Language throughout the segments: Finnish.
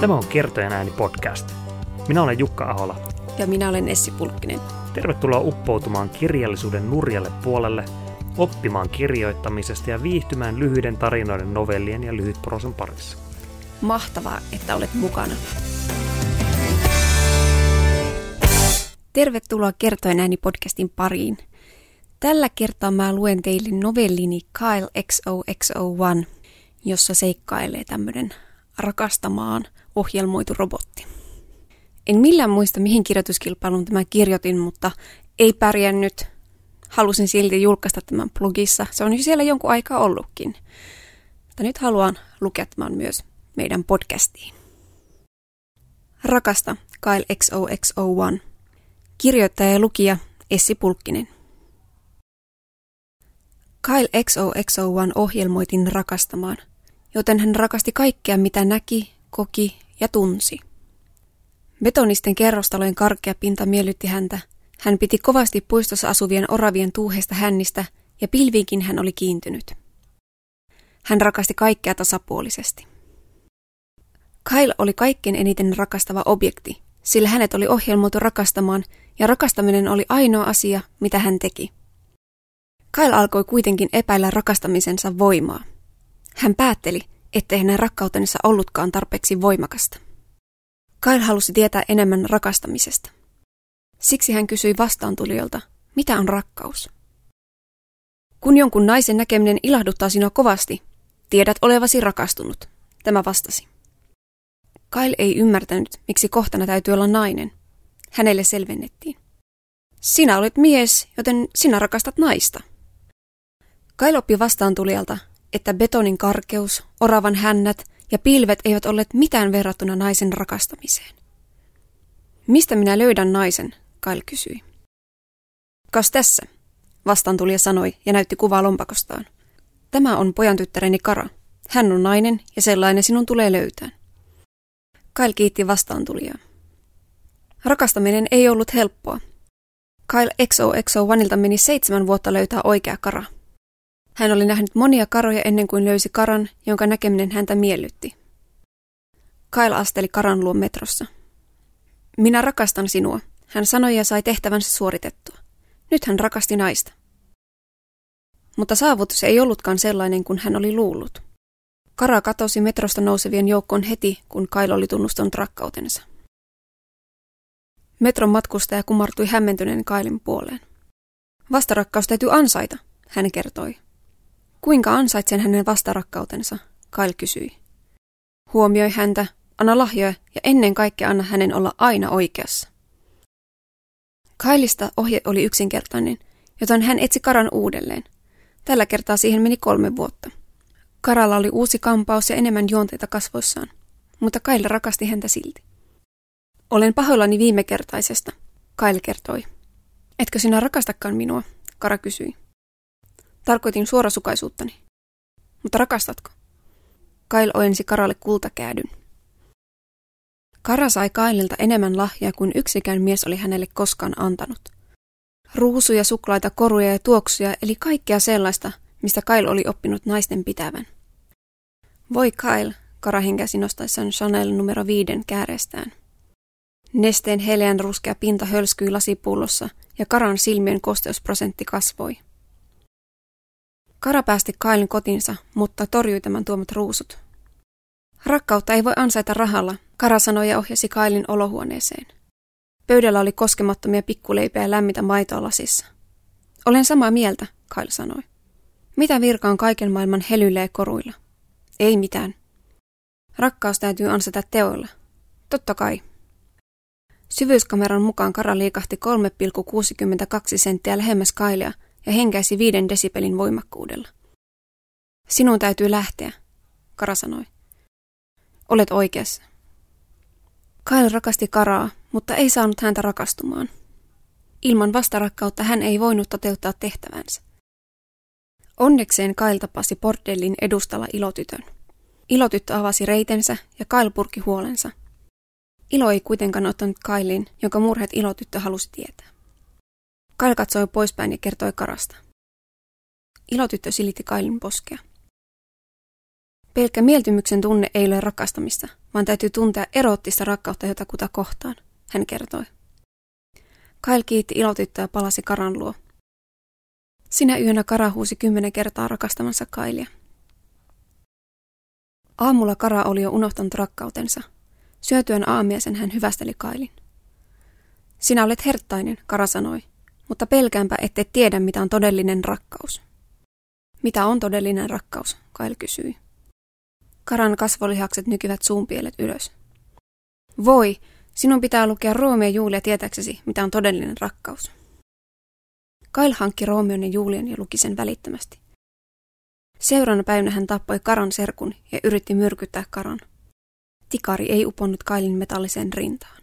Tämä on Kertojen ääni podcast. Minä olen Jukka Ahola. Ja minä olen Essi Pulkkinen. Tervetuloa uppoutumaan kirjallisuuden nurjalle puolelle, oppimaan kirjoittamisesta ja viihtymään lyhyiden tarinoiden, novellien ja lyhytprosan parissa. Mahtavaa, että olet mukana. Tervetuloa Kertojen ääni podcastin pariin. Tällä kertaa mä luen teille novellini Kyle XOXO1, jossa seikkailee tämmöinen rakastamaan ohjelmoitu robotti. En millään muista, mihin kirjoituskilpailuun tämä kirjoitin, mutta ei pärjännyt. Halusin silti julkaista tämän blogissa. Se on jo siellä jonkun aikaa ollutkin. Mutta nyt haluan lukea tämän myös meidän podcastiin. Rakasta Kyle XOXO1. Kirjoittaja ja lukija Essi Pulkkinen. Kyle XOXO1 ohjelmoitin rakastamaan, joten hän rakasti kaikkea mitä näki, koki ja tunsi. Betonisten kerrostalojen karkea pinta miellytti häntä. Hän piti kovasti puistossa asuvien oravien tuuheista hännistä ja pilviinkin hän oli kiintynyt. Hän rakasti kaikkea tasapuolisesti. Kyle oli kaikkein eniten rakastava objekti, sillä hänet oli ohjelmoitu rakastamaan ja rakastaminen oli ainoa asia, mitä hän teki. Kyle alkoi kuitenkin epäillä rakastamisensa voimaa. Hän päätteli, ettei hänen rakkautensa ollutkaan tarpeeksi voimakasta. Kyle halusi tietää enemmän rakastamisesta. Siksi hän kysyi vastaantulijoilta, mitä on rakkaus? Kun jonkun naisen näkeminen ilahduttaa sinua kovasti, tiedät olevasi rakastunut, tämä vastasi. Kyle ei ymmärtänyt, miksi kohtana täytyy olla nainen. Hänelle selvennettiin. Sinä olet mies, joten sinä rakastat naista. Kyle oppi vastaantulijalta, että betonin karkeus, oravan hännät ja pilvet eivät olleet mitään verrattuna naisen rakastamiseen. Mistä minä löydän naisen, Kyle kysyi. Kas tässä, vastaantulija sanoi ja näytti kuvaa lompakostaan. Tämä on pojan tyttäreni Kara. Hän on nainen ja sellainen sinun tulee löytää. Kyle kiitti vastaantulijaa. Rakastaminen ei ollut helppoa. Kyle XOXO-vanilta meni seitsemän vuotta löytää oikea Kara – hän oli nähnyt monia karoja ennen kuin löysi karan, jonka näkeminen häntä miellytti. Kyle asteli karan luo metrossa. Minä rakastan sinua, hän sanoi ja sai tehtävänsä suoritettua. Nyt hän rakasti naista. Mutta saavutus ei ollutkaan sellainen kuin hän oli luullut. Kara katosi metrosta nousevien joukkoon heti, kun Kyle oli tunnustanut rakkautensa. Metron matkustaja kumartui hämmentyneen Kailin puoleen. Vastarakkaus täytyy ansaita, hän kertoi. Kuinka ansaitsen hänen vastarakkautensa? Kyle kysyi. Huomioi häntä, anna lahjoja ja ennen kaikkea anna hänen olla aina oikeassa. Kailista ohje oli yksinkertainen, joten hän etsi Karan uudelleen. Tällä kertaa siihen meni kolme vuotta. Karalla oli uusi kampaus ja enemmän juonteita kasvoissaan, mutta Kail rakasti häntä silti. Olen pahoillani viimekertaisesta, Kail kertoi. Etkö sinä rakastakaan minua? Kara kysyi. Tarkoitin suorasukaisuuttani. Mutta rakastatko? Kail ojensi Karalle kultakäädyn. Kara sai Kaililta enemmän lahjaa kuin yksikään mies oli hänelle koskaan antanut. Ruusuja, suklaita, koruja ja tuoksuja, eli kaikkea sellaista, mistä Kail oli oppinut naisten pitävän. Voi Kyle, Kara henkäsi nostaessaan Chanel numero viiden kääreestään. Nesteen heleän ruskea pinta hölskyi lasipullossa ja Karan silmien kosteusprosentti kasvoi. Kara päästi Kailin kotinsa, mutta torjui tämän tuomat ruusut. Rakkautta ei voi ansaita rahalla, Kara sanoi ja ohjasi Kailin olohuoneeseen. Pöydällä oli koskemattomia pikkuleipiä ja lämmitä maitoa lasissa. Olen samaa mieltä, Kail sanoi. Mitä virka on kaiken maailman helyillä ja koruilla? Ei mitään. Rakkaus täytyy ansata teoilla. Totta kai. Syvyyskameran mukaan Kara liikahti 3,62 senttiä lähemmäs Kailia – ja henkäisi viiden desibelin voimakkuudella. Sinun täytyy lähteä, Kara sanoi. Olet oikeassa. Kyle rakasti Karaa, mutta ei saanut häntä rakastumaan. Ilman vastarakkautta hän ei voinut toteuttaa tehtävänsä. Onnekseen Kyle tapasi bordellin edustalla ilotytön. Ilotyttö avasi reitensä ja Kyle purki huolensa. Ilo ei kuitenkaan ottanut Kailin, jonka murheet ilotyttö halusi tietää. Kail katsoi poispäin ja kertoi Karasta. Ilotyttö silitti Kailin poskea. Pelkkä mieltymyksen tunne ei ole rakastamista, vaan täytyy tuntea eroottista rakkautta jotakuta kohtaan, hän kertoi. Kail kiitti ilotyttöä ja palasi Karan luo. Sinä yönä Kara huusi kymmenen kertaa rakastamansa Kailia. Aamulla Kara oli jo unohtanut rakkautensa. Syötyön aamiaisen hän hyvästeli Kailin. Sinä olet herttainen, Kara sanoi, mutta pelkäänpä ette tiedä, mitä on todellinen rakkaus. Mitä on todellinen rakkaus, Kail kysyi. Karan kasvolihakset nykivät suunpielet ylös. Voi, sinun pitää lukea Roomio ja Julia tietääksesi, mitä on todellinen rakkaus. Kail hankki Roomion ja Julian ja luki sen välittömästi. Seuraavana päivänä hän tappoi Karan serkun ja yritti myrkyttää Karan. Tikari ei uponnut Kailin metalliseen rintaan.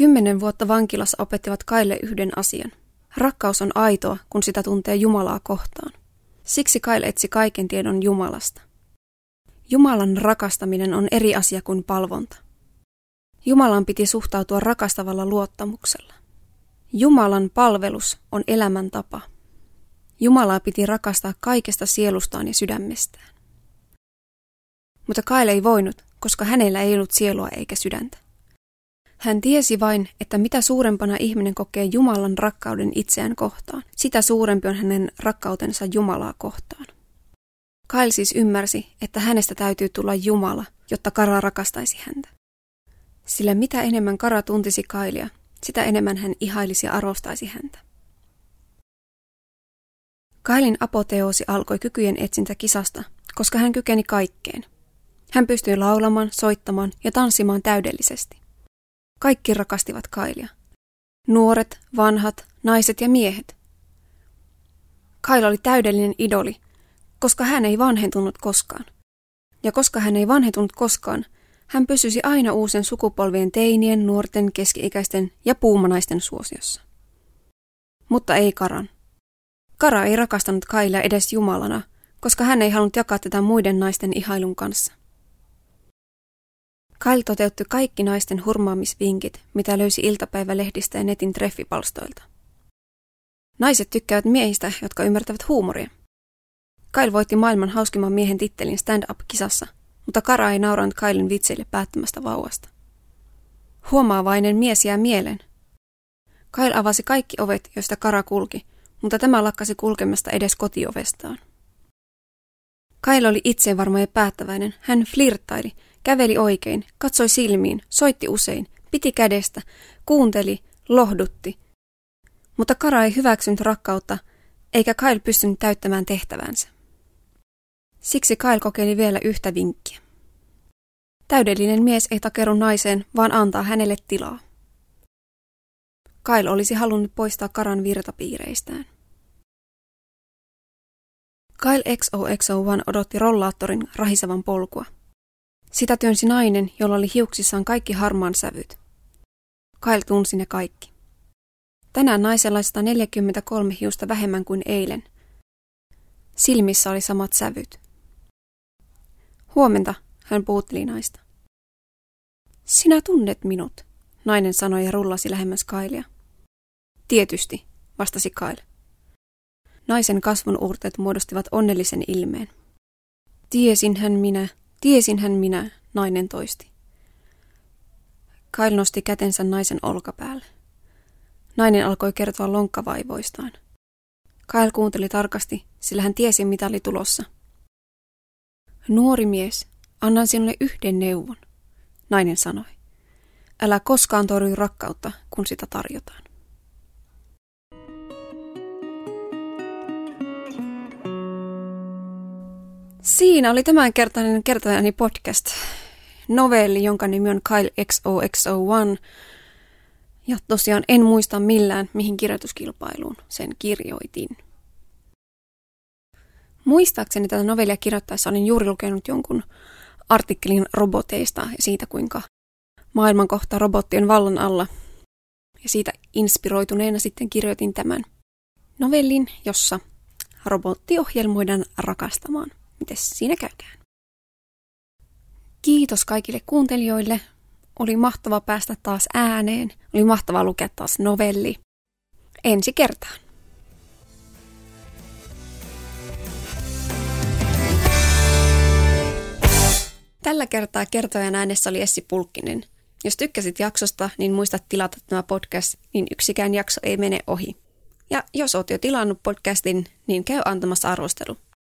Kymmenen vuotta vankilassa opettivat Kaille yhden asian. Rakkaus on aitoa, kun sitä tuntee Jumalaa kohtaan. Siksi Kail etsi kaiken tiedon Jumalasta. Jumalan rakastaminen on eri asia kuin palvonta. Jumalan piti suhtautua rakastavalla luottamuksella. Jumalan palvelus on elämäntapa. Jumalaa piti rakastaa kaikesta sielustaan ja sydämestään. Mutta Kail ei voinut, koska hänellä ei ollut sielua eikä sydäntä. Hän tiesi vain, että mitä suurempana ihminen kokee Jumalan rakkauden itseään kohtaan, sitä suurempi on hänen rakkautensa Jumalaa kohtaan. Kail siis ymmärsi, että hänestä täytyy tulla Jumala, jotta Kara rakastaisi häntä. Sillä mitä enemmän Kara tuntisi Kailia, sitä enemmän hän ihailisi ja arvostaisi häntä. Kailin apoteoosi alkoi kykyjen etsintä kisasta, koska hän kykeni kaikkeen. Hän pystyi laulamaan, soittamaan ja tanssimaan täydellisesti. Kaikki rakastivat Kailia. Nuoret, vanhat, naiset ja miehet. Kail oli täydellinen idoli, koska hän ei vanhentunut koskaan. Ja koska hän ei vanhentunut koskaan, hän pysyisi aina uusen sukupolvien teinien, nuorten, keski-ikäisten ja puumanaisten suosiossa. Mutta ei Karan. Kara ei rakastanut Kailia edes Jumalana, koska hän ei halunnut jakaa tätä muiden naisten ihailun kanssa. Kyle toteutti kaikki naisten hurmaamisvinkit, mitä löysi iltapäivälehdistä ja netin treffipalstoilta. Naiset tykkäävät miehistä, jotka ymmärtävät huumoria. Kyle voitti maailman hauskimman miehen tittelin stand-up-kisassa, mutta Kara ei nauranut Kylin vitseille päättömästä vauvasta. Huomaavainen mies jää mieleen. Kyle avasi kaikki ovet, joista Kara kulki, mutta tämä lakkasi kulkemasta edes kotiovestaan. Kyle oli itsevarma ja päättäväinen. Hän flirttaili, käveli oikein, katsoi silmiin, soitti usein, piti kädestä, kuunteli, lohdutti. Mutta Kara ei hyväksynyt rakkautta, eikä Kyle pystynyt täyttämään tehtävänsä. Siksi Kyle kokeili vielä yhtä vinkkiä. Täydellinen mies ei takeru naiseen, vaan antaa hänelle tilaa. Kyle olisi halunnut poistaa Karan virtapiireistään. Kyle XOXO1 odotti rollaattorin rahisevan polkua. Sitä työnsi nainen, jolla oli hiuksissaan kaikki harmaan sävyt. Kyle tunsi ne kaikki. Tänään naisella 143 hiusta vähemmän kuin eilen. Silmissä oli samat sävyt. Huomenta, hän puutteli naista. Sinä tunnet minut, nainen sanoi ja rullasi lähemmäs Kailia. Tietysti, vastasi Kyle. Naisen kasvun uurteet muodostivat onnellisen ilmeen. Tiesinhän minä, tiesinhän minä, nainen toisti. Kyle nosti kätensä naisen olkapäälle. Nainen alkoi kertoa lonkkavaivoistaan. Kyle kuunteli tarkasti, sillä hän tiesi, mitä oli tulossa. Nuori mies, annan sinulle yhden neuvon, nainen sanoi. Älä koskaan torju rakkautta, kun sitä tarjotaan. Siinä oli tämänkertainen kertojani podcast. Novelli, jonka nimi on Kyle XOXO1. Ja tosiaan en muista millään, mihin kirjoituskilpailuun sen kirjoitin. Muistaakseni tätä novellia kirjoittaessa olin juuri lukenut jonkun artikkelin roboteista ja siitä, kuinka maailman kohta robottien vallan alla. Ja siitä inspiroituneena sitten kirjoitin tämän novellin, jossa robotti ohjelmoidaan rakastamaan. Mites siinä käykään? Kiitos kaikille kuuntelijoille. Oli mahtava päästä taas ääneen. Oli mahtava lukea taas novelli. Ensi kertaan. Tällä kertaa kertojan äänessä oli Essi Pulkkinen. Jos tykkäsit jaksosta, niin muista tilata tämä podcast, niin yksikään jakso ei mene ohi. Ja jos oot jo tilannut podcastin, niin käy antamassa arvostelu.